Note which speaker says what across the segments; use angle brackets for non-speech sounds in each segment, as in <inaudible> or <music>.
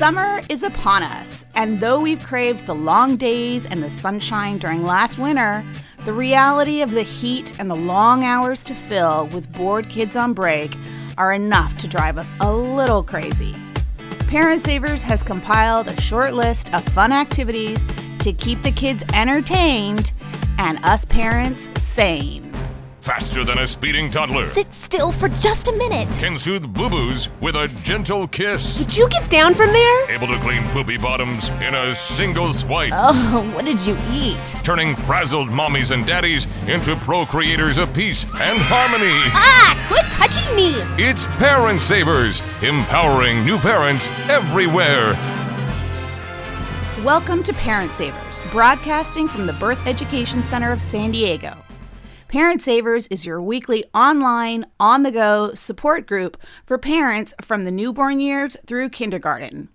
Speaker 1: Summer is upon us, and though we've craved the long days and the sunshine during last winter, the reality of the heat and the long hours to fill with bored kids on break are enough to drive us a little crazy. Parent Savers has compiled a short list of fun activities to keep the kids entertained and us parents sane.
Speaker 2: Faster than a speeding toddler.
Speaker 3: Sit still for just a minute.
Speaker 2: Can soothe boo boos with a gentle kiss.
Speaker 3: Would you get down from there?
Speaker 2: Able to clean poopy bottoms in a single swipe.
Speaker 3: Oh, what did you eat?
Speaker 2: Turning frazzled mommies and daddies into procreators of peace and harmony.
Speaker 3: Ah, quit touching me!
Speaker 2: It's Parent Savers, empowering new parents everywhere.
Speaker 1: Welcome to Parent Savers, broadcasting from the Birth Education Center of San Diego. Parent Savers is your weekly online, on the go support group for parents from the newborn years through kindergarten.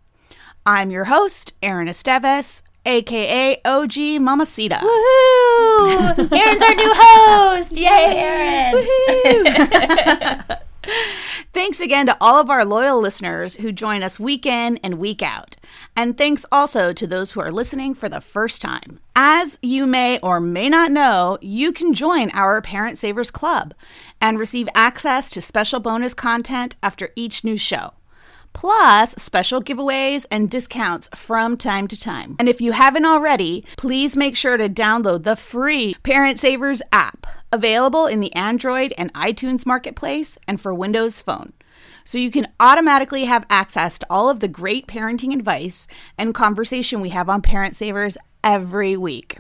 Speaker 1: I'm your host, Erin Esteves, aka OG Mamacita.
Speaker 3: Woohoo! <laughs> Erin's our new host! Yay, Erin! <laughs>
Speaker 1: Thanks again to all of our loyal listeners who join us week in and week out. And thanks also to those who are listening for the first time. As you may or may not know, you can join our Parent Savers Club and receive access to special bonus content after each new show plus special giveaways and discounts from time to time. And if you haven't already, please make sure to download the free Parent Savers app, available in the Android and iTunes marketplace and for Windows Phone. So you can automatically have access to all of the great parenting advice and conversation we have on Parent Savers every week.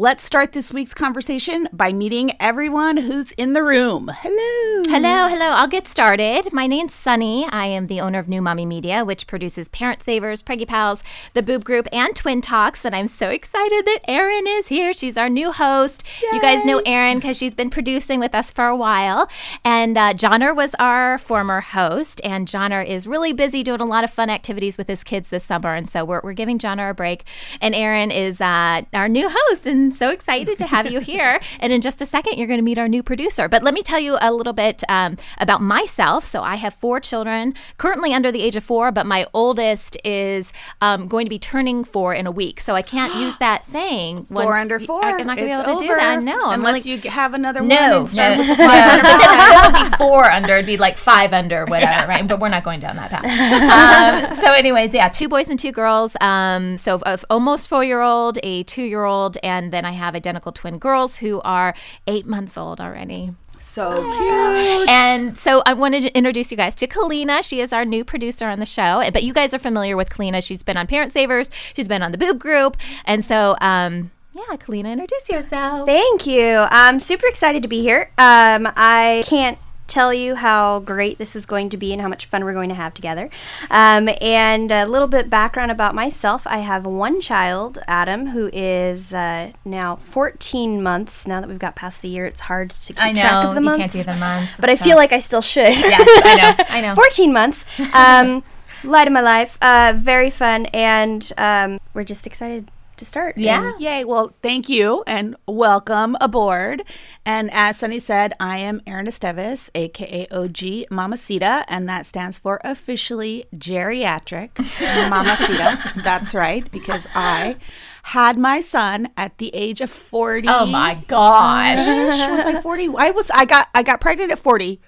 Speaker 1: Let's start this week's conversation by meeting everyone who's in the room. Hello.
Speaker 3: Hello, hello. I'll get started. My name's Sunny. I am the owner of New Mommy Media, which produces Parent Savers, Preggy Pals, the Boob Group, and Twin Talks. And I'm so excited that Erin is here. She's our new host.
Speaker 1: Yay.
Speaker 3: You guys know Erin because she's been producing with us for a while. And uh, Johner was our former host. And Johner is really busy doing a lot of fun activities with his kids this summer. And so we're, we're giving Johner a break. And Erin is uh, our new host. And so excited to have you here. <laughs> And in just a second, you're going to meet our new producer. But let me tell you a little bit um, about myself. So I have four children, currently under the age of four, but my oldest is um, going to be turning four in a week. So I can't use <gasps> that saying.
Speaker 1: Four under four.
Speaker 3: I'm not going to be able to do that. No, I'm
Speaker 1: Unless
Speaker 3: really-
Speaker 1: you have another one.
Speaker 4: No,
Speaker 1: and start
Speaker 4: no,
Speaker 1: with
Speaker 4: no, but <laughs> then it wouldn't be <laughs> four under; it'd be like five under, whatever, right? But we're not going down that path. Um, so, anyways, yeah,
Speaker 3: two boys and two girls. Um, so of almost four year old, a two year old, and then I have identical twin girls who are eight months old already.
Speaker 1: So cute.
Speaker 3: And so I wanted to introduce you guys to Kalina. She is our new producer on the show. But you guys are familiar with Kalina. She's been on Parent Savers. She's been on the Boob Group. And so, um, yeah, Kalina, introduce yourself.
Speaker 5: Thank you. I'm super excited to be here. Um, I can't tell you how great this is going to be and how much fun we're going to have together. Um, and a little bit background about myself I have one child, Adam, who is uh, now 14 months. Now that we've got past the year, it's hard to keep
Speaker 4: I know
Speaker 5: track of the
Speaker 4: you
Speaker 5: months.
Speaker 4: can't do the months.
Speaker 5: But I feel like I still should.
Speaker 4: yes, I know, I know. <laughs>
Speaker 5: 14 months. Um, <laughs> light of my life. Uh, very fun. And um, we're just excited to start.
Speaker 4: Yeah.
Speaker 5: And
Speaker 1: Yay. Well, thank you and welcome aboard. And as Sunny said, I am Erin Esteves, aka OG Mamacita, and that stands for officially geriatric <laughs> Mamacita. That's right, because I had my son at the age of 40.
Speaker 4: Oh my gosh!
Speaker 1: was I 40? I was I got I got pregnant at 40.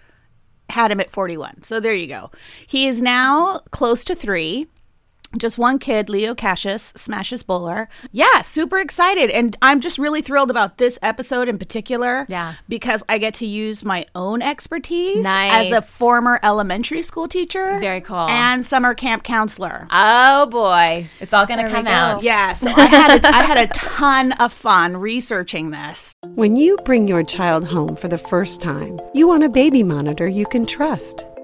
Speaker 1: Had him at 41. So there you go. He is now close to 3. Just one kid, Leo Cassius, Smashes Bowler. Yeah, super excited. And I'm just really thrilled about this episode in particular.
Speaker 3: Yeah.
Speaker 1: Because I get to use my own expertise
Speaker 3: Nice.
Speaker 1: as a former elementary school teacher.
Speaker 3: Very cool.
Speaker 1: And summer camp counselor.
Speaker 3: Oh, boy.
Speaker 4: It's all gonna come out.
Speaker 1: Yeah, <laughs> so I had a, I had a ton of fun researching this.
Speaker 6: When you bring your child home for the first time, you want a baby monitor you can trust.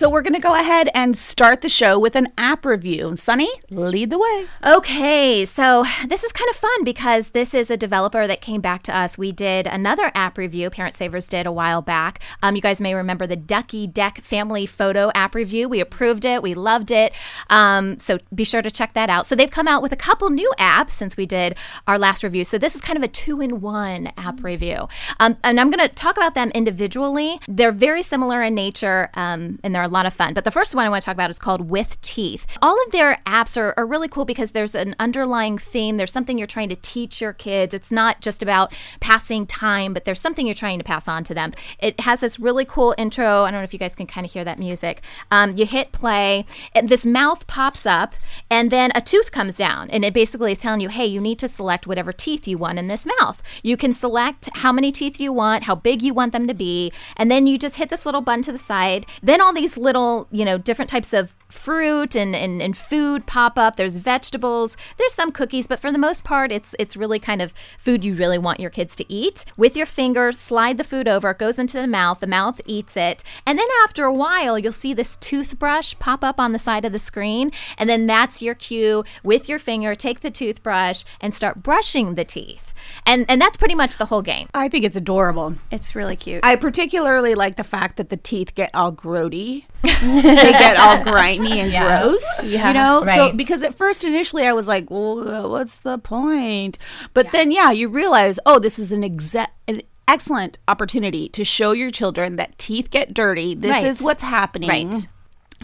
Speaker 1: So we're going to go ahead and start the show with an app review. Sunny, lead the way.
Speaker 3: Okay, so this is kind of fun because this is a developer that came back to us. We did another app review, Parent Savers did a while back. Um, you guys may remember the Ducky Deck Family Photo app review. We approved it, we loved it. Um, so be sure to check that out. So they've come out with a couple new apps since we did our last review. So this is kind of a two in one app review. Um, and I'm going to talk about them individually. They're very similar in nature um, and they're a lot of fun. But the first one I want to talk about is called With Teeth. All of their apps are, are really cool because there's an underlying theme. There's something you're trying to teach your kids. It's not just about passing time, but there's something you're trying to pass on to them. It has this really cool intro. I don't know if you guys can kind of hear that music. Um, you hit play, and this mouth pops up, and then a tooth comes down. And it basically is telling you, hey, you need to select whatever teeth you want in this mouth. You can select how many teeth you want, how big you want them to be, and then you just hit this little button to the side. Then all these little, you know, different types of fruit and, and, and food pop up. There's vegetables. There's some cookies, but for the most part, it's it's really kind of food you really want your kids to eat. With your fingers, slide the food over. It goes into the mouth. The mouth eats it, and then after a while, you'll see this toothbrush pop up on the side of the screen, and then that's your cue. With your finger, take the toothbrush and start brushing the teeth. And and that's pretty much the whole game.
Speaker 1: I think it's adorable.
Speaker 5: It's really cute.
Speaker 1: I particularly like the fact that the teeth get all grody. they get all <laughs> grimy and
Speaker 4: Yeah.
Speaker 1: gross.
Speaker 5: Yeah.
Speaker 1: You know? So because at first initially I was like, well, what's the point? But then yeah, you realize, oh, this is an exact an excellent opportunity to show your children that teeth get dirty. This
Speaker 3: Right.
Speaker 1: is what's happening.
Speaker 3: Right.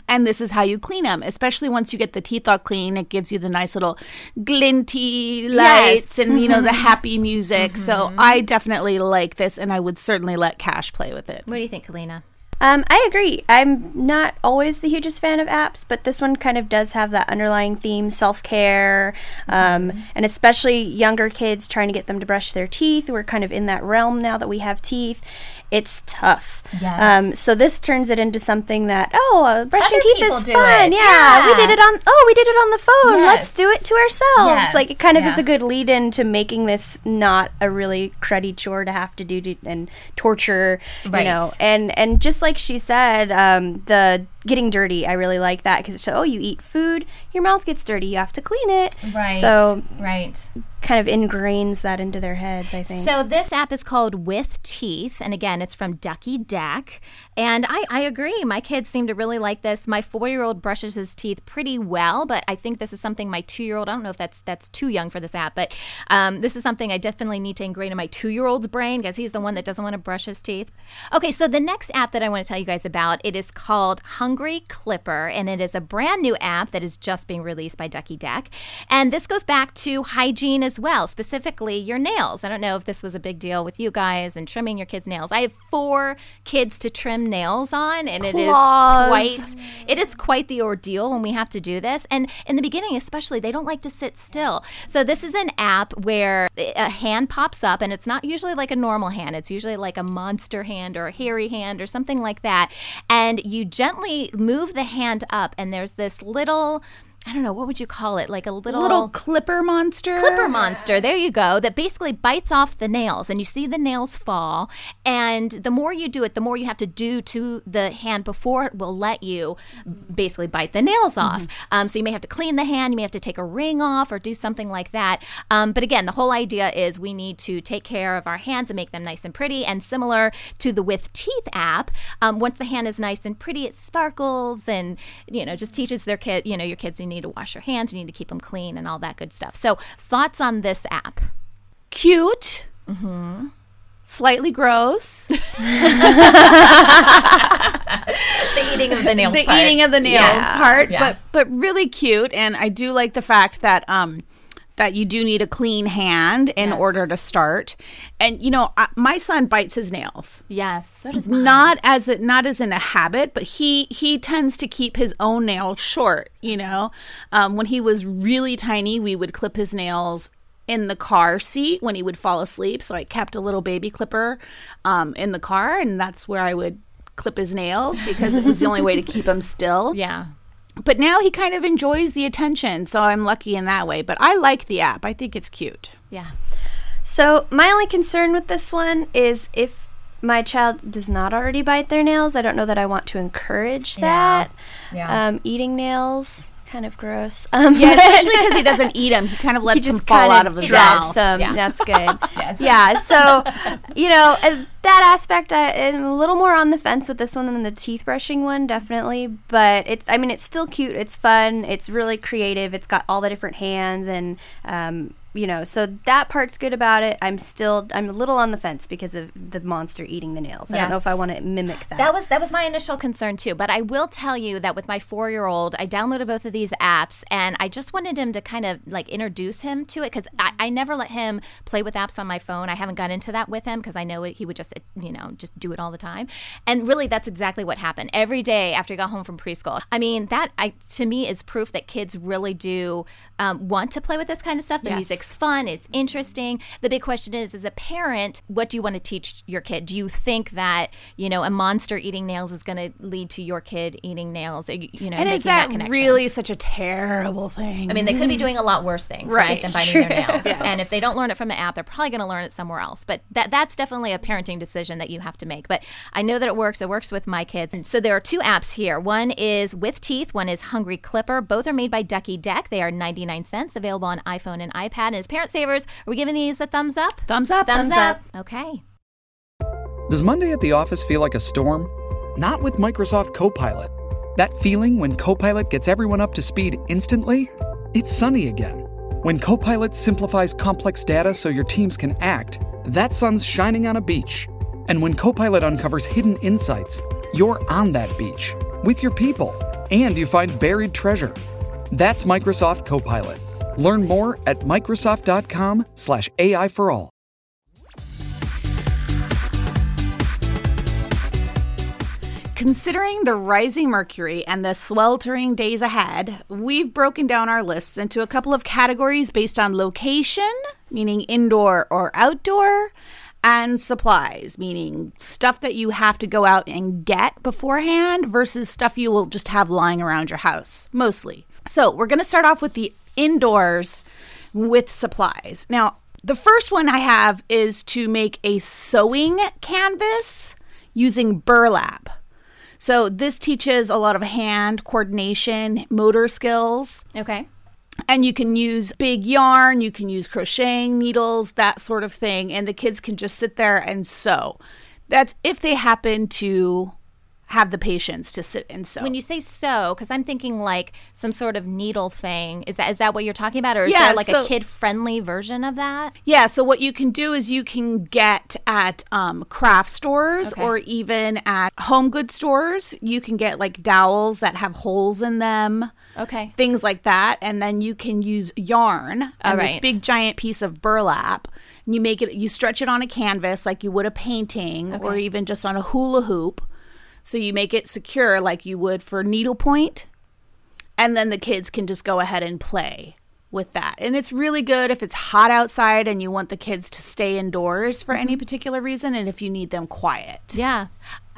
Speaker 1: And this is how you clean them, especially once you get the teeth all clean. It gives you the nice little glinty lights and, you know, the <laughs> happy music. So I definitely like this, and I would certainly let Cash play with it.
Speaker 3: What do you think, Kalina?
Speaker 5: Um, I agree. I'm not always the hugest fan of apps, but this one kind of does have that underlying theme, self care, um, and especially younger kids trying to get them to brush their teeth. We're kind of in that realm now that we have teeth. It's tough.
Speaker 4: Yes.
Speaker 5: Um, so this turns it into something that oh, uh, brushing
Speaker 4: Other
Speaker 5: teeth is fun.
Speaker 4: it.
Speaker 5: Yeah, we did it on. Oh, we did it on the phone. Let's do it to ourselves.
Speaker 4: Yes.
Speaker 5: Like it kind of is a good lead in to making this not a really cruddy chore to have to do to, and torture.
Speaker 4: Right.
Speaker 5: You know, and and just like she said, um, the getting dirty, I really like that because it's oh, you eat food, your mouth gets dirty, you have to clean it.
Speaker 4: Right.
Speaker 5: So
Speaker 4: right.
Speaker 5: kind of ingrains that into their heads. I think.
Speaker 3: So this app is called With Teeth, and again, it's from Ducky Deck. And I, I agree. My kids seem to really like this. My four-year-old brushes his teeth pretty well, but I think this is something my two-year-old. I don't know if that's that's too young for this app, but um, this is something I definitely need to ingrain in my two-year-old's brain because he's the one that doesn't want to brush his teeth. Okay, so the next app that I want to tell you guys about it is called Hungry Clipper, and it is a brand new app that is just being released by Ducky Deck. And this goes back to hygiene as well, specifically your nails. I don't know if this was a big deal with you guys and trimming your kids' nails. I have four kids to trim nails on, and it is
Speaker 1: Claws.
Speaker 3: quite it is quite the ordeal when we have to do this. And in the beginning, especially, they don't like to sit still. So this is an app where a hand pops up, and it's not usually like a normal hand. It's usually like a monster hand or a hairy hand or something like that. And you gently move the hand up, and there's this little. I don't know what would you call it, like a little
Speaker 1: Little clipper monster.
Speaker 3: clipper monster there you go that basically bites off the nails and you see the nails fall and the more you do it the more you have to do to the hand before it will let you basically bite the nails off. Um, so you may have to clean the hand you may have to take a ring off or do something like that. Um, but again the whole idea is we need to take care of our hands and make them nice and pretty and similar to the with teeth app um, once the hand is nice and pretty it sparkles and you know just teaches their kid you know your kids you need to wash your hands you need to keep them clean and all that good stuff so thoughts on this app
Speaker 1: Cute. Mm-hmm. Slightly gross. <laughs>
Speaker 4: The eating of the nails.
Speaker 1: the
Speaker 4: part.
Speaker 1: eating of the nails
Speaker 4: Yeah.
Speaker 1: part,
Speaker 4: Yeah.
Speaker 1: but but really cute. And I do like the fact that um that you do need a clean hand in order to start. And you know, I, my son bites his nails.
Speaker 3: Yes, so does mine.
Speaker 1: Not as a, not as in a habit, but he he tends to keep his own nails short. You know, um, when he was really tiny, we would clip his nails in the car seat when he would fall asleep. So I kept a little baby clipper um, in the car, and that's where I would clip his nails because it was the only way to keep him still. <laughs>
Speaker 3: Yeah.
Speaker 1: But now he kind of enjoys the attention, so I'm lucky in that way. But I like the app. I think it's cute.
Speaker 3: Yeah.
Speaker 5: So my only concern with this one is if my child does not already bite their nails, I don't know that I want to encourage that.
Speaker 4: Yeah.
Speaker 5: Um, eating nails, kind of gross. Um,
Speaker 1: Yeah, especially because he doesn't eat them. He kind of <laughs> lets
Speaker 5: he
Speaker 1: them fall out of his mouth.
Speaker 5: them.
Speaker 3: Yeah.
Speaker 5: That's good. <laughs>
Speaker 4: Yes.
Speaker 5: Yeah. So, you know, uh, that aspect, I am a little more on the fence with this one than the teeth brushing one, definitely. But it's, I mean, it's still cute. It's fun. It's really creative. It's got all the different hands and, um, you know, so that part's good about it. I'm still, I'm a little on the fence because of the monster eating the nails. I don't know if I want to mimic that.
Speaker 3: That was that was my initial concern too. But I will tell you that with my four year old, I downloaded both of these apps, and I just wanted him to kind of like introduce him to it because I, I never let him play with apps on my phone. I haven't gotten into that with him because I know it, he would just you know just do it all the time. And really, that's exactly what happened every day after he got home from preschool. I mean, that I to me is proof that kids really do um, want to play with this kind of stuff. The
Speaker 1: Yes.
Speaker 3: Music's fun, it's interesting. The big question is, as a parent, what do you want to teach your kid? Do you think that you know a monster eating nails is going to lead to your kid eating nails? You know,
Speaker 1: and is that,
Speaker 3: connection?
Speaker 1: really such a terrible thing?
Speaker 3: I mean, they could be doing a lot worse things, right, than biting their nails. And if they don't learn it from the app, they're probably going to learn it somewhere else. But that that's definitely a parenting decision that you have to make. But I know that it works. It works with my kids. And so there are two apps here. One is with teeth. One is Hungry Clipper. Both are made by Ducky Deck. They are 99 cents, available on iPhone and iPad. And as parent savers, are we giving these a thumbs up?
Speaker 1: thumbs up.
Speaker 3: Thumbs, up. Okay.
Speaker 7: Does Monday at the office feel like a storm? Not with Microsoft Copilot. That feeling when Copilot gets everyone up to speed instantly? It's sunny again. When Copilot simplifies complex data so your teams can act, that sun's shining on a beach. And when Copilot uncovers hidden insights, you're on that beach with your people and you find buried treasure. That's Microsoft Copilot. Learn more at Microsoft.com/slash AI for all.
Speaker 1: Considering the rising mercury and the sweltering days ahead, we've broken down our lists into a couple of categories based on location, meaning indoor or outdoor, and supplies, meaning stuff that you have to go out and get beforehand versus stuff you will just have lying around your house, mostly. So, we're going to start off with the indoors with supplies. Now, the first one I have is to make a sewing canvas using burlap. So this teaches a lot of hand coordination, motor skills.
Speaker 3: Okay.
Speaker 1: And you can use big yarn, you can use crocheting needles, that sort of thing. And the kids can just sit there and sew. That's if they happen to have the patience to sit and sew.
Speaker 3: When you say sew, because I'm thinking like some sort of needle thing, is that is that what you're talking about, or is
Speaker 1: Yeah,
Speaker 3: there like
Speaker 1: so-
Speaker 3: a kid friendly version of that?
Speaker 1: Yeah, so what you can do is you can get at um, craft stores
Speaker 3: Okay.
Speaker 1: or even at home goods stores. You can get like dowels that have holes in them.
Speaker 3: Okay.
Speaker 1: things like that and then you can use yarn and this big giant piece of burlap and you make it you stretch it on a canvas like you would a painting or even just on a hula hoop so you make it secure like you would for needlepoint and then the kids can just go ahead and play with that and it's really good if it's hot outside and you want the kids to stay indoors for
Speaker 3: Mm-hmm.
Speaker 1: any particular reason and if you need them quiet
Speaker 3: Yeah.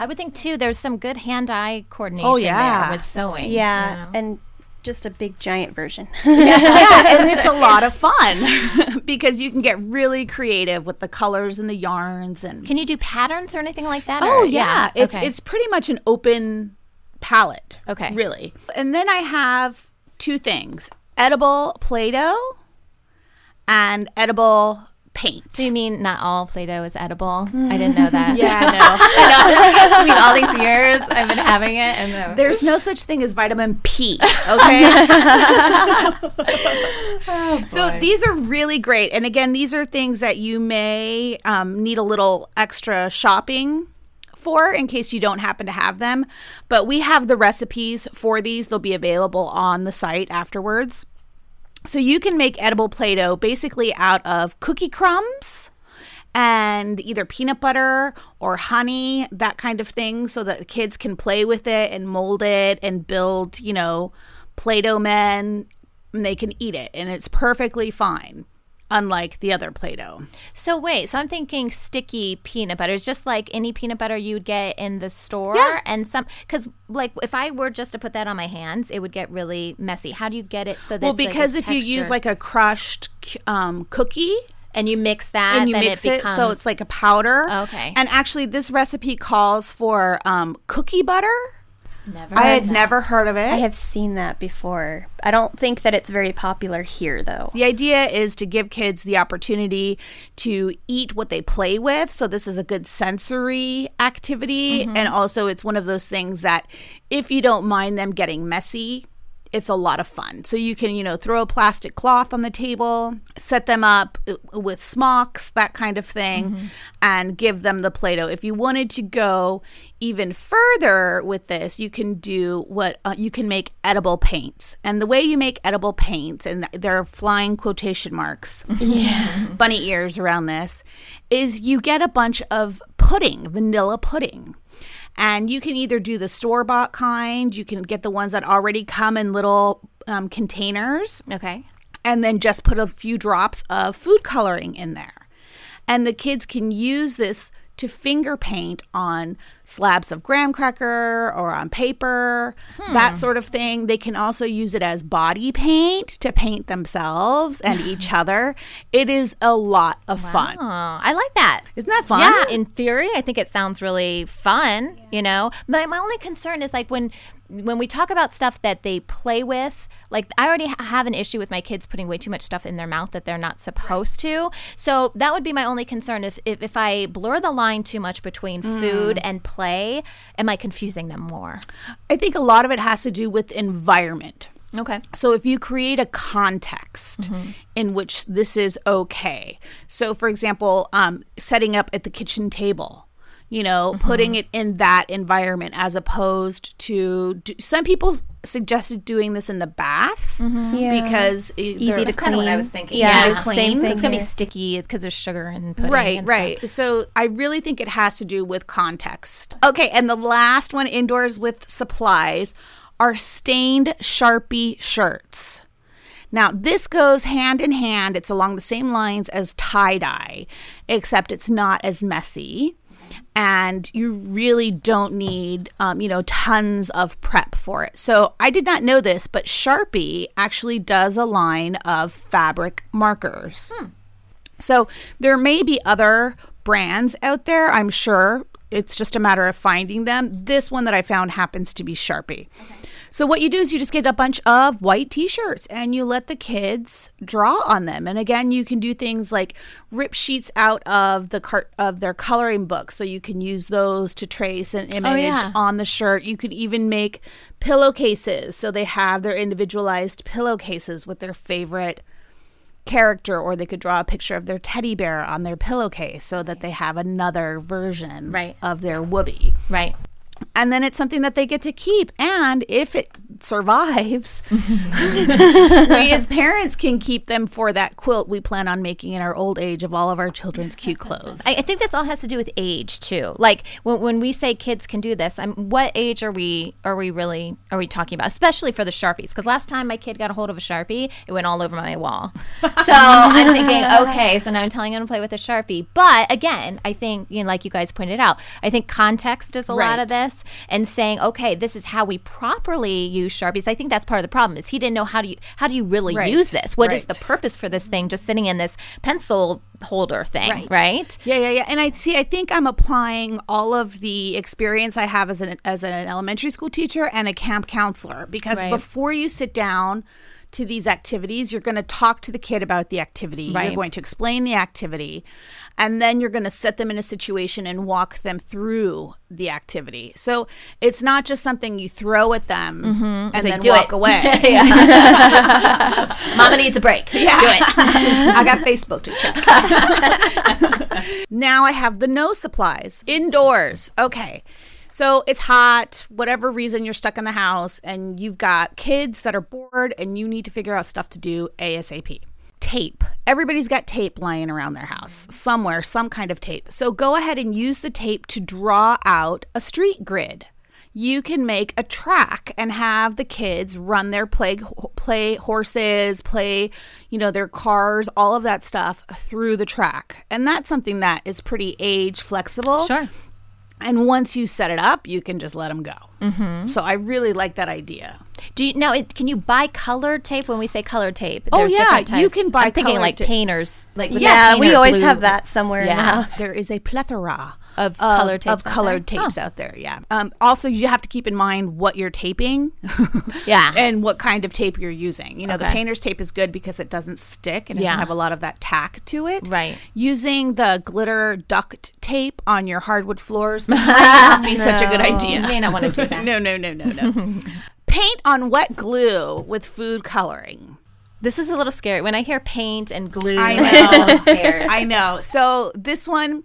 Speaker 3: I would think too. There's some good hand-eye coordination
Speaker 1: Oh, yeah.
Speaker 3: there with sewing.
Speaker 5: yeah.
Speaker 3: you know?
Speaker 5: And just a big giant version. <laughs> <laughs>
Speaker 1: yeah, and it's a lot of fun <laughs> because you can get really creative with the colors and the yarns and
Speaker 3: Can you do patterns or anything like that?
Speaker 1: oh
Speaker 3: or-
Speaker 1: yeah, it's
Speaker 3: okay.
Speaker 1: it's pretty much an open palette.
Speaker 3: Okay.
Speaker 1: really. And then I have two things: edible Play-Doh and edible paint.
Speaker 3: Do you mean not all Play-Doh is edible? I didn't know that. <laughs> <laughs>
Speaker 1: yeah, no.
Speaker 3: I know. <laughs> I mean, all these years I've been having it, and
Speaker 1: There's no such thing as vitamin P, okay?
Speaker 3: Oh,
Speaker 1: so these are really great. And again, these are things that you may um, need a little extra shopping for in case you don't happen to have them. But we have the recipes for these, they'll be available on the site afterwards. So you can make edible Play Doh basically out of cookie crumbs and either peanut butter or honey, that kind of thing, so that kids can play with it and mold it and build, you know, Play Doh men and they can eat it and it's perfectly fine. Unlike the other Play Doh.
Speaker 3: So wait, so I'm thinking sticky peanut butter is just like any peanut butter you'd get in the store,
Speaker 1: Yeah.
Speaker 3: and some because like if I were just to put that on my hands, it would get really messy. How do you get it so that
Speaker 1: Well,
Speaker 3: it's, like,
Speaker 1: because if you use like a crushed um, cookie,
Speaker 3: and you mix that,
Speaker 1: and you
Speaker 3: then
Speaker 1: mix
Speaker 3: it
Speaker 1: it, so it's like a powder.
Speaker 3: Okay.
Speaker 1: And actually, this recipe calls for um, cookie butter.
Speaker 3: Never.
Speaker 1: I
Speaker 3: heard
Speaker 1: had
Speaker 3: that.
Speaker 1: never heard of it.
Speaker 5: I have seen that before. I don't think that it's very popular here, though.
Speaker 1: the idea is to give kids the opportunity to eat what they play with. So, this is a good sensory activity.
Speaker 3: Mm-hmm.
Speaker 1: And also, it's one of those things that if you don't mind them getting messy, it's a lot of fun. So, you can, you know, throw a plastic cloth on the table, set them up uh, with smocks, that kind of thing,
Speaker 3: Mm-hmm.
Speaker 1: and give them the Play Doh. If you wanted to go even further with this, you can do what uh, you can make edible paints. And the way you make edible paints, and they're flying quotation marks, yeah, bunny ears around this, is you get a bunch of pudding, vanilla pudding. And you can either do the store bought kind, you can get the ones that already come in little um, containers,
Speaker 3: Okay.
Speaker 1: and then just put a few drops of food coloring in there. And the kids can use this to finger paint on slabs of graham cracker or on paper, that sort of thing. They can also use it as body paint to paint themselves and each <laughs> other. It is a lot of fun.
Speaker 3: Oh, I like that.
Speaker 1: Isn't that fun?
Speaker 3: Yeah, in theory, I think it sounds really fun. You know, my my only concern is like when when we talk about stuff that they play with. Like I already ha- have an issue with my kids putting way too much stuff in their mouth that they're not supposed to. So that would be my only concern. If if, if I blur the line too much between
Speaker 1: Mm.
Speaker 3: food and play, am I confusing them more?
Speaker 1: I think a lot of it has to do with environment.
Speaker 3: Okay.
Speaker 1: So if you create a context in which this is okay, so for example, um, setting up at the kitchen table, you know, mm-hmm. putting it in that environment as opposed to do, some people suggested doing this in the bath mm-hmm.
Speaker 5: Yeah.
Speaker 1: because
Speaker 5: Easy to
Speaker 3: Kind of what I
Speaker 5: clean.
Speaker 3: was thinking.
Speaker 5: Yeah,
Speaker 3: Yeah.
Speaker 5: same thing.
Speaker 3: It's gonna be sticky because there's sugar and pudding.
Speaker 1: Right,
Speaker 3: and
Speaker 1: right.
Speaker 3: stuff.
Speaker 1: So I really think it has to do with context. Okay, and the last one indoors with supplies are stained Sharpie shirts. Now, this goes hand in hand. It's along the same lines as tie dye, except it's not as messy. And you really don't need, um, you know, tons of prep for it. So I did not know this, but Sharpie actually does a line of fabric markers. So there may be other brands out there, I'm sure. It's just a matter of finding them. This one that I found happens to be Sharpie. So what you do is you just get a bunch of white t-shirts and you let the kids draw on them. And again, you can do things like rip sheets out of the cart of their coloring book so you can use those to trace an oh, image
Speaker 3: yeah.
Speaker 1: on the shirt. You could even make pillowcases so they have their individualized pillowcases with their favorite character or they could draw a picture of their teddy bear on their pillowcase so that they have another version
Speaker 3: Right.
Speaker 1: of their whoopee
Speaker 3: Right.
Speaker 1: And then it's something that they get to keep and if it survives <laughs> we as parents can keep them for that quilt we plan on making in our old age of all of our children's cute clothes
Speaker 3: I, I think this all has to do with age too. Like when, when we say kids can do this, I'm, what age are we are we really are we talking about? Especially for the sharpies, because last time my kid got a hold of a sharpie, it went all over my wall. <laughs> So I'm thinking, okay, so now I'm telling him to play with a sharpie. But again, I think you know, like you guys pointed out, I think context is a lot of this, and saying, okay, this is how we properly use sharpies. I think that's part of the problem is he didn't know how do you how do you really
Speaker 1: Right.
Speaker 3: use this? What is
Speaker 1: Right.
Speaker 3: the purpose for this thing just sitting in this pencil holder thing,
Speaker 1: Right.
Speaker 3: right?
Speaker 1: Yeah, yeah, yeah. And I see. I think I'm applying all of the experience I have as an as an elementary school teacher and a camp counselor because
Speaker 3: Right.
Speaker 1: before you sit down to these activities, you're going to talk to the kid about the activity.
Speaker 3: Right.
Speaker 1: You're going to explain the activity, and then you're going to set them in a situation and walk them through the activity. So it's not just something you throw at them mm-hmm. and
Speaker 3: like,
Speaker 1: then
Speaker 3: "Do
Speaker 1: walk
Speaker 3: it."
Speaker 1: away. <laughs> <laughs>
Speaker 3: Mama needs a break.
Speaker 1: Yeah.
Speaker 3: Do it. <laughs>
Speaker 1: I got Facebook to check. now I have the no supplies indoors. Okay. So it's hot, whatever reason you're stuck in the house, and you've got kids that are bored and you need to figure out stuff to do ASAP. Tape. Everybody's got tape lying around their house somewhere, some kind of tape. So go ahead and use the tape to draw out a street grid. You can make a track and have the kids run their play play horses, play, you know, their cars, all of that stuff through the track. And that's something that is pretty age flexible.
Speaker 4: Sure.
Speaker 1: And once you set it up, you can just let them go. Mm-hmm. So I really like that idea.
Speaker 3: Do you now? It, can you buy colored tape? When we say colored tape,
Speaker 1: Oh,
Speaker 3: there's
Speaker 1: yeah,
Speaker 3: different
Speaker 1: you can buy
Speaker 3: I'm thinking
Speaker 1: colored
Speaker 3: like
Speaker 1: tape.
Speaker 3: painters, like
Speaker 5: Yeah,
Speaker 3: that
Speaker 5: we always
Speaker 3: glue.
Speaker 5: have that somewhere in the
Speaker 3: Yeah.
Speaker 5: house.
Speaker 1: There is a plethora
Speaker 3: Of colored tapes
Speaker 1: of
Speaker 3: out
Speaker 1: colored
Speaker 3: there?
Speaker 1: tapes
Speaker 3: Oh.
Speaker 1: out there. Yeah. Um, also, you have to keep in mind what you're taping. <laughs>
Speaker 3: Yeah.
Speaker 1: and what kind of tape you're using. You know, the painter's tape is good because it doesn't stick and it
Speaker 3: Yeah.
Speaker 1: doesn't have a lot of that tack to it.
Speaker 3: Right.
Speaker 1: Using the glitter duct tape on your hardwood floors <laughs> might not be such a good idea.
Speaker 3: You may not want to do <laughs> that.
Speaker 1: No, no, no, no, no. Paint on wet glue with food coloring.
Speaker 3: This is a little scary. When I hear paint and glue,
Speaker 1: I
Speaker 3: I'm
Speaker 1: know.
Speaker 3: a little scared.
Speaker 1: I know. So this one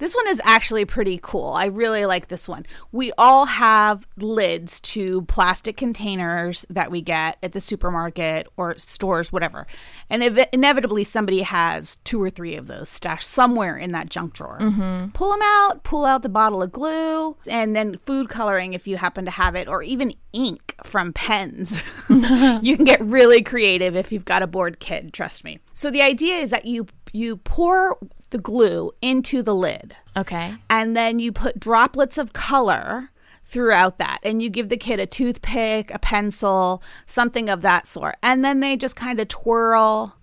Speaker 1: this one is actually pretty cool. I really like this one. We all have lids to plastic containers that we get at the supermarket or stores, whatever. And ev- inevitably, somebody has two or three of those stashed somewhere in that junk drawer. Mm-hmm. Pull them out, pull out the bottle of glue, and then food coloring if you happen to have it, or even ink from pens. <laughs> <laughs> you can get really creative if you've got a bored kid, trust me. So the idea is that you you pour the glue into the lid
Speaker 3: okay.
Speaker 1: and then you put droplets of color throughout that and you give the kid a toothpick, a pencil, something of that sort. And then they just kind of twirl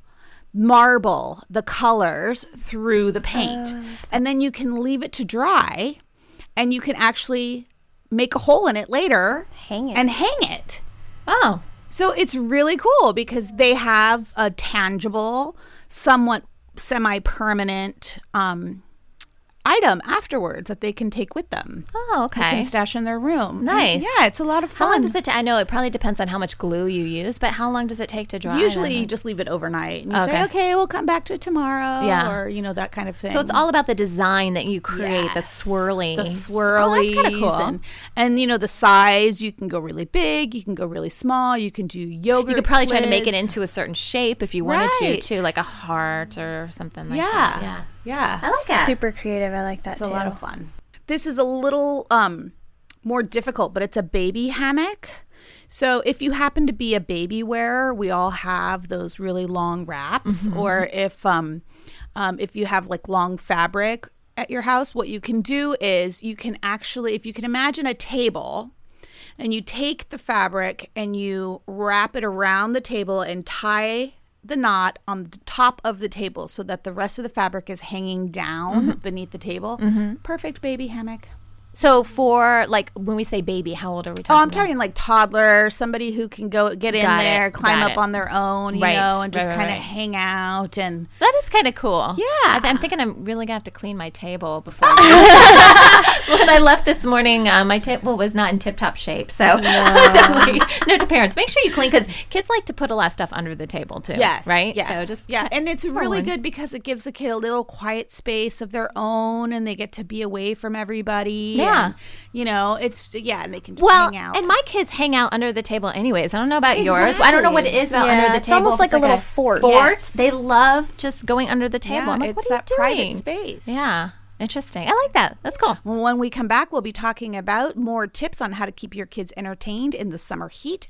Speaker 1: marble the colors through the paint. Oh. and then you can leave it to dry and you can actually make a hole in it later
Speaker 5: Hang it.
Speaker 1: and hang it.
Speaker 3: Oh,
Speaker 1: So it's really cool because they have a tangible, somewhat semi permanent um, item afterwards that they can take with them.
Speaker 3: oh, okay.
Speaker 1: They can stash in their room.
Speaker 3: Nice.
Speaker 1: Yeah, it's a lot of fun.
Speaker 3: How long does it? ta- I know it probably depends on how much glue you use, but how long does it take to dry?
Speaker 1: Usually, you just leave it overnight and you
Speaker 3: Okay.
Speaker 1: say, "Okay, we'll come back to it tomorrow,"
Speaker 3: Yeah.
Speaker 1: or you know that kind of thing.
Speaker 3: So it's all about the design that you create, the
Speaker 1: Yes.
Speaker 3: swirly,
Speaker 1: the
Speaker 3: Oh, that's kind of cool.
Speaker 1: and and you know the size. You can go really big, you can go really small. You can do yogurt.
Speaker 3: you could probably try to make it into a certain shape if you wanted
Speaker 1: Right.
Speaker 3: to, too, like a heart or something like
Speaker 1: yeah,
Speaker 3: that. Yeah.
Speaker 1: Yeah.
Speaker 3: I like that.
Speaker 5: Super creative. I like that
Speaker 1: It's
Speaker 5: too.
Speaker 1: a lot of fun. This is a little um more difficult, but it's a baby hammock. So if you happen to be a baby wearer, we all have those really long wraps. Or if um, um if you have like long fabric at your house, what you can do is you can actually, if you can imagine a table, and you take the fabric and you wrap it around the table and tie the knot on the top of the table so that the rest of the fabric is hanging down mm-hmm. beneath the table. Mm-hmm. Perfect baby hammock.
Speaker 3: So for like when we say baby, how old are we talking?
Speaker 1: Oh, I'm
Speaker 3: about?
Speaker 1: talking like toddler, somebody who can go get in
Speaker 3: Got it,
Speaker 1: there, climb
Speaker 3: got
Speaker 1: up
Speaker 3: it.
Speaker 1: on their own, you
Speaker 3: Right,
Speaker 1: know, and just
Speaker 3: right, right,
Speaker 1: kind of hang out and
Speaker 3: That is kind of cool.
Speaker 1: Yeah.
Speaker 3: I th- I'm thinking I'm really gonna have to clean my table before. I <laughs> When I left this morning, uh, my table was not in tip-top shape. So <laughs> definitely no to parents: make sure you clean because kids like to put a lot of stuff under the table too.
Speaker 1: Yes.
Speaker 3: Right.
Speaker 1: Yes.
Speaker 3: So just
Speaker 1: yeah, and it's really good because it gives a kid a little quiet space of their own, and they get to be away from everybody.
Speaker 3: Yeah.
Speaker 1: And, you know, it's yeah, and they can just
Speaker 3: Well,
Speaker 1: hang out.
Speaker 3: and my kids hang out under the table anyways. I don't know about yours. I don't know what it is about
Speaker 5: Yeah,
Speaker 3: under the
Speaker 5: it's
Speaker 3: table.
Speaker 5: It's almost
Speaker 3: If
Speaker 5: like a little fort.
Speaker 3: Fort.
Speaker 5: Yes.
Speaker 3: They love just going under the table.
Speaker 1: yeah,
Speaker 3: I'm like,
Speaker 1: it's
Speaker 3: what are
Speaker 1: that
Speaker 3: you
Speaker 1: private
Speaker 3: doing?
Speaker 1: space.
Speaker 3: Yeah. Interesting. I like that. That's cool.
Speaker 1: Well, when we come back, we'll be talking about more tips on how to keep your kids entertained in the summer heat,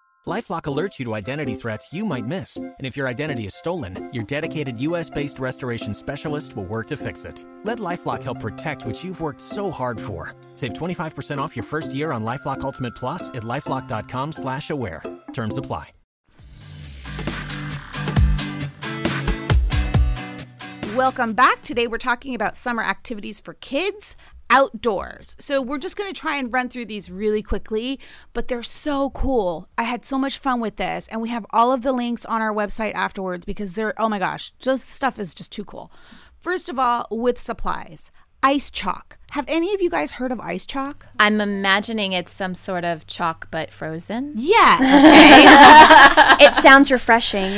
Speaker 8: LifeLock alerts you to identity threats you might miss, and if your identity is stolen, your dedicated U.S.-based restoration specialist will work to fix it. Let LifeLock help protect what you've worked so hard for. Save 25% off your first year on LifeLock Ultimate Plus at lifeLock.com/slash-aware. Terms apply.
Speaker 1: Welcome back. Today we're talking about summer activities for kids outdoors. So we're just going to try and run through these really quickly, but they're so cool. I had so much fun with this, and we have all of the links on our website afterwards because they're, oh my gosh, just stuff is just too cool. First of all, with supplies. Ice chalk. Have any of you guys heard of ice chalk?
Speaker 3: I'm imagining it's some sort of chalk but frozen.
Speaker 1: Yes. <laughs> <laughs>
Speaker 5: it sounds refreshing.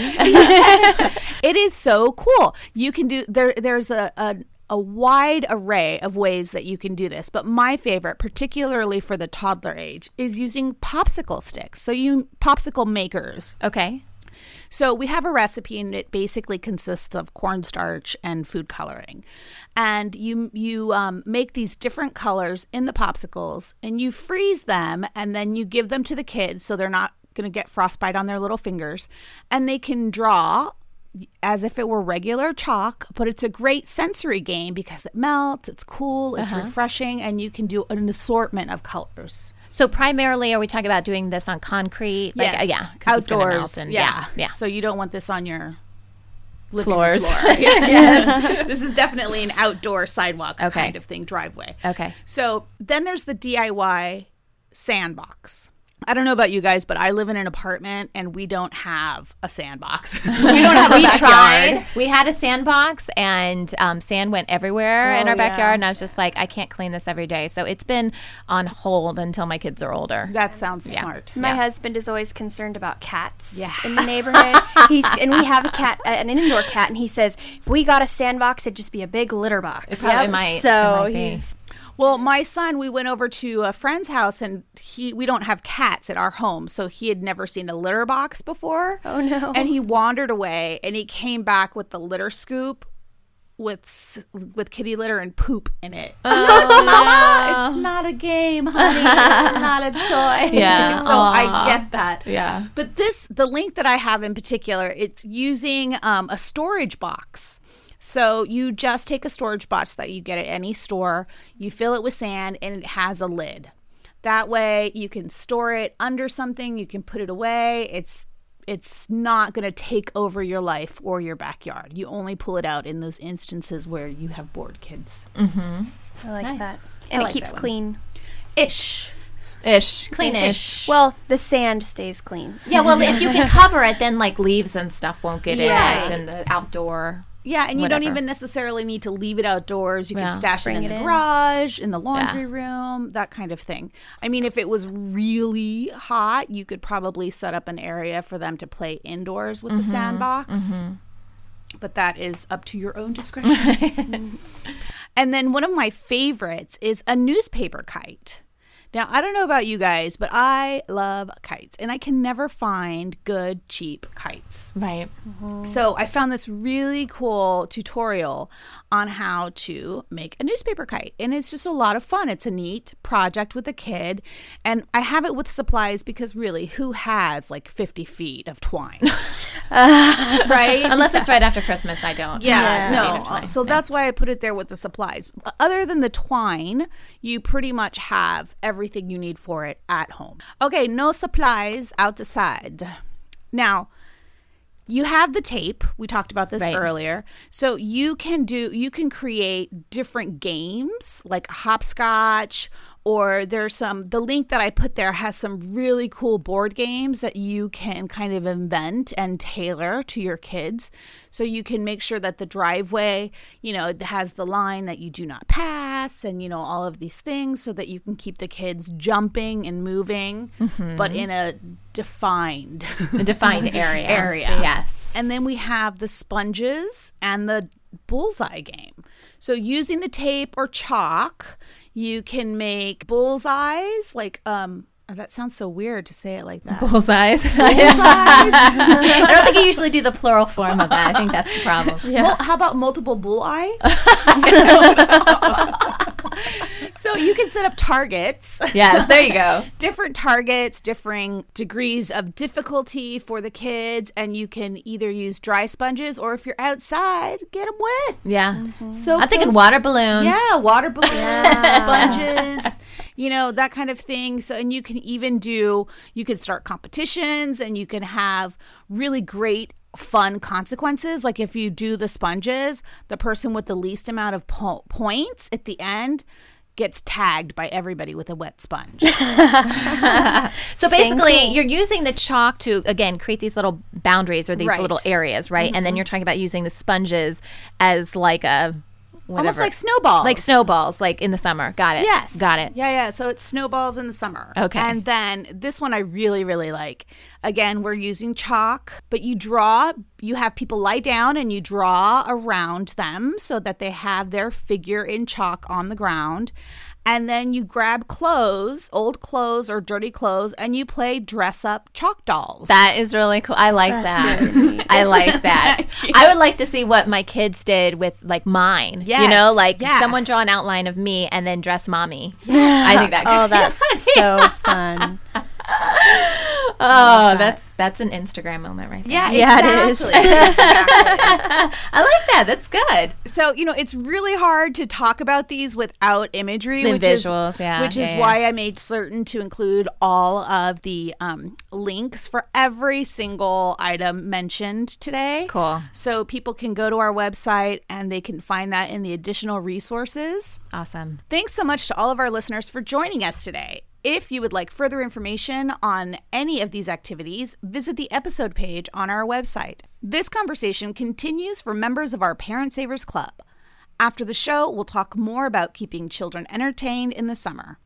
Speaker 1: it is so cool. You can do there. There's a, a a wide array of ways that you can do this, but my favorite, particularly for the toddler age, is using popsicle sticks. So you popsicle makers.
Speaker 3: Okay.
Speaker 1: So we have a recipe and it basically consists of cornstarch and food coloring. And you you um, make these different colors in the popsicles and you freeze them and then you give them to the kids so they're not going to get frostbite on their little fingers and they can draw as if it were regular chalk, but it's a great sensory game because it melts, it's cool, it's
Speaker 3: Uh-huh.
Speaker 1: refreshing, and you can do an assortment of colors.
Speaker 3: So primarily, are we talking about doing this on concrete? Like,
Speaker 1: Yes.
Speaker 3: uh, yeah,
Speaker 1: outdoors.
Speaker 3: melt and-
Speaker 1: yeah.
Speaker 3: yeah.
Speaker 1: So you don't want this on your
Speaker 3: Floors.
Speaker 1: floor. <laughs> yes. this is definitely an outdoor sidewalk
Speaker 3: Okay.
Speaker 1: kind of thing, driveway.
Speaker 3: Okay.
Speaker 1: So then there's the DIY sandbox. I don't know about you guys, but I live in an apartment and we don't have a sandbox. <laughs> <laughs> we don't have a
Speaker 3: we
Speaker 1: backyard.
Speaker 3: tried. We had a sandbox, and um, sand went everywhere in
Speaker 1: Oh,
Speaker 3: our
Speaker 1: yeah.
Speaker 3: backyard. And I was just like, I can't clean this every day. So it's been on hold until my kids are older.
Speaker 1: That sounds smart.
Speaker 5: My husband is always concerned about cats
Speaker 1: Yeah.
Speaker 5: in the neighborhood. <laughs> He's and we have a cat, uh, an indoor cat, and he says if we got a sandbox, it'd just be a big litter box.
Speaker 3: It probably might.
Speaker 5: So
Speaker 3: it might be.
Speaker 5: he's
Speaker 1: Well, my son, we went over to a friend's house and he we don't have cats at our home, so he had never seen a litter box before.
Speaker 5: Oh, no.
Speaker 1: And he wandered away and he came back with the litter scoop with with kitty litter and poop in it.
Speaker 3: Oh, <laughs>
Speaker 1: it's not a game, honey. It's not a toy. <laughs>
Speaker 3: Yeah. <laughs>
Speaker 1: so I get that.
Speaker 3: Yeah.
Speaker 1: But this, the link that I have in particular, it's using um, a storage box. So you just take a storage box that you get at any store, you fill it with sand, and it has a lid. That way, you can store it under something. You can put it away. It's it's not going to take over your life or your backyard. You only pull it out in those instances where you have bored kids. Mm-hmm.
Speaker 5: I like
Speaker 3: Nice.
Speaker 5: that,
Speaker 1: I
Speaker 5: and
Speaker 1: like
Speaker 5: it keeps clean.
Speaker 1: Ish.
Speaker 3: Ish. Clean-ish.
Speaker 5: Well, the sand stays clean.
Speaker 3: Yeah, well, if you can cover it, then like leaves and stuff won't get
Speaker 1: Yeah.
Speaker 3: in it, and the outdoor.
Speaker 1: Yeah, and you don't even necessarily need to leave it outdoors. You
Speaker 3: Yeah.
Speaker 1: can stash it in
Speaker 5: it
Speaker 1: the
Speaker 5: in.
Speaker 1: garage, in the laundry room, that kind of thing. I mean, if it was really hot, you could probably set up an area for them to play indoors with
Speaker 3: Mm-hmm.
Speaker 1: the sandbox. But that is up to your own discretion. <laughs> and then one of my favorites is a newspaper kite. Now, I don't know about you guys, but I love kites and I can never find good, cheap kites.
Speaker 3: Right. Mm-hmm.
Speaker 1: So I found this really cool tutorial on how to make a newspaper kite. And it's just a lot of fun. It's a neat project with a kid. And I have it with supplies because really, who has like 50 feet of twine? <laughs> right?
Speaker 3: Unless it's right after Christmas, I don't.
Speaker 1: Yeah,
Speaker 3: Yeah.
Speaker 1: no.
Speaker 3: Feet of twine.
Speaker 1: So that's why I put it there with the supplies. Other than the twine, you pretty much have everything you need for it at home. Okay, no supplies outside. Now, you have the tape. We talked about this
Speaker 3: Right.
Speaker 1: earlier. So you can do you can create different games like hopscotch or there's some the link that I put there has some really cool board games that you can kind of invent and tailor to your kids. So you can make sure that the driveway, you know, has the line that you do not pass and you know all of these things so that you can keep the kids jumping and moving mm-hmm. but in a defined
Speaker 3: A defined <laughs> area.
Speaker 1: area.
Speaker 3: Yes.
Speaker 1: And then we have the sponges and the bullseye game. So using the tape or chalk, you can make bullseyes like um oh, that sounds so weird to say it like that.
Speaker 3: Bullseyes. <laughs> I don't think you usually do the plural form of that. I think that's the problem.
Speaker 1: Mul- how about multiple bull eyes? <laughs> so you can set up targets.
Speaker 3: Yes, there you go. <laughs>
Speaker 1: different targets, differing degrees of difficulty for the kids, and you can either use dry sponges or if you're outside, get them wet.
Speaker 3: Yeah. Mm-hmm.
Speaker 1: So
Speaker 3: I'm thinking
Speaker 1: those-
Speaker 3: water balloons.
Speaker 1: Yeah, water balloons, sponges, you know, that kind of thing. So, and you can even do, you can start competitions and you can have really great fun consequences. Like if you do the sponges, the person with the least amount of po- points at the end gets tagged by everybody with a wet sponge. <laughs>
Speaker 3: So basically, you're using the chalk to again create these little boundaries or these
Speaker 1: Right.
Speaker 3: little areas, right? And then mm-hmm. you're talking about using the sponges as like a whatever.
Speaker 1: Almost like snowballs.
Speaker 3: Like snowballs, like in the summer. Got it.
Speaker 1: Yes.
Speaker 3: Got it.
Speaker 1: Yeah, yeah. So it's snowballs in the summer.
Speaker 3: Okay.
Speaker 1: And then this one I really, really like. Again, we're using chalk, but you draw, you have people lie down and you draw around them so that they have their figure in chalk on the ground. And then you grab clothes, old clothes or dirty clothes, and you play dress up chalk dolls.
Speaker 3: That is really cool. I like that. <laughs> I like that. <laughs> I would like to see what my kids did with like mine. you know, like
Speaker 1: yeah.
Speaker 3: someone draw an outline of me and then dress mommy. Yeah. I think that.
Speaker 5: Oh,
Speaker 3: could be
Speaker 5: that's so <laughs> fun.
Speaker 3: Oh, that's that's an Instagram moment right there.
Speaker 1: yeah,
Speaker 5: Yeah, it is.
Speaker 1: exactly. Exactly. <laughs>
Speaker 3: I like that. That's good.
Speaker 1: so you know it's really hard to talk about these without imagery
Speaker 3: The
Speaker 1: which
Speaker 3: visuals,
Speaker 1: is,
Speaker 3: yeah,
Speaker 1: which is
Speaker 3: yeah,
Speaker 1: why i made certain to include all of the um, links for every single item mentioned today
Speaker 3: Cool.
Speaker 1: so people can go to our website and they can find that in the additional resources
Speaker 3: Awesome.
Speaker 1: Thanks so much to all of our listeners for joining us today. If you would like further information on any of these activities, visit the episode page on our website. This conversation continues for members of our Parent Savers Club. After the show, we'll talk more about keeping children entertained in the summer.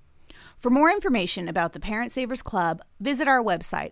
Speaker 1: For more information about the Parent Savers Club, visit our website,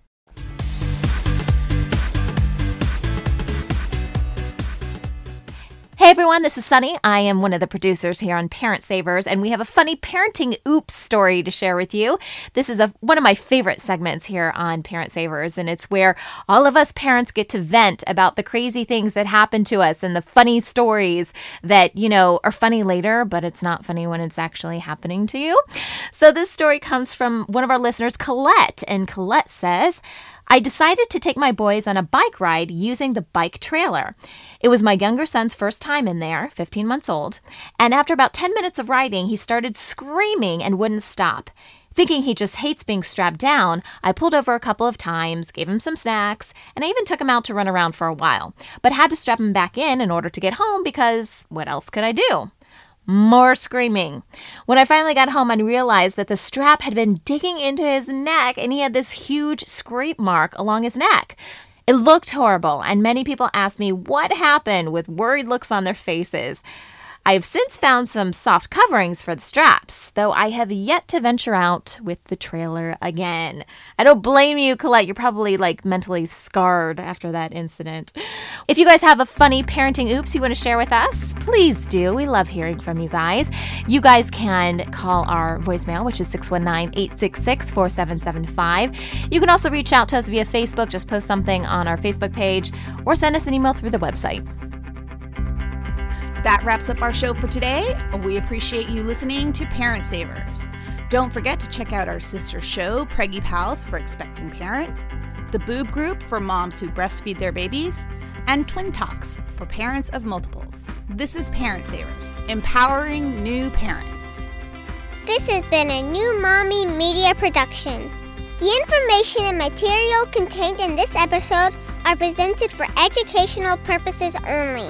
Speaker 3: Hey everyone, this is Sunny. I am one of the producers here on Parent Savers, and we have a funny parenting oops story to share with you. This is a, one of my favorite segments here on Parent Savers, and it's where all of us parents get to vent about the crazy things that happen to us and the funny stories that, you know, are funny later, but it's not funny when it's actually happening to you. So this story comes from one of our listeners, Colette, and Colette says, I decided to take my boys on a bike ride using the bike trailer. It was my younger son's first time in there, 15 months old, and after about 10 minutes of riding, he started screaming and wouldn't stop. Thinking he just hates being strapped down, I pulled over a couple of times, gave him some snacks, and I even took him out to run around for a while, but had to strap him back in in order to get home because what else could I do? More screaming. When I finally got home, I realized that the strap had been digging into his neck and he had this huge scrape mark along his neck. It looked horrible, and many people asked me what happened with worried looks on their faces. I have since found some soft coverings for the straps, though I have yet to venture out with the trailer again. I don't blame you, Colette. You're probably like mentally scarred after that incident. If you guys have a funny parenting oops you want to share with us, please do. We love hearing from you guys. You guys can call our voicemail, which is 619 866 4775. You can also reach out to us via Facebook, just post something on our Facebook page, or send us an email through the website.
Speaker 1: That wraps up our show for today. We appreciate you listening to Parent Savers. Don't forget to check out our sister show, Preggy Pals for Expecting Parents, the Boob Group for moms who breastfeed their babies, and Twin Talks for parents of multiples. This is Parent Savers, empowering new parents.
Speaker 9: This has been a new Mommy Media production. The information and material contained in this episode are presented for educational purposes only.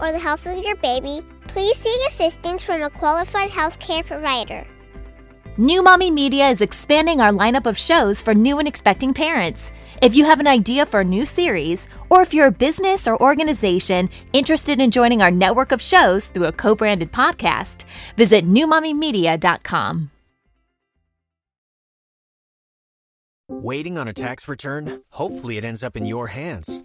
Speaker 9: or the health of your baby, please seek assistance from a qualified healthcare provider.
Speaker 3: New Mommy Media is expanding our lineup of shows for new and expecting parents. If you have an idea for a new series, or if you're a business or organization interested in joining our network of shows through a co branded podcast, visit newmommymedia.com.
Speaker 8: Waiting on a tax return? Hopefully, it ends up in your hands.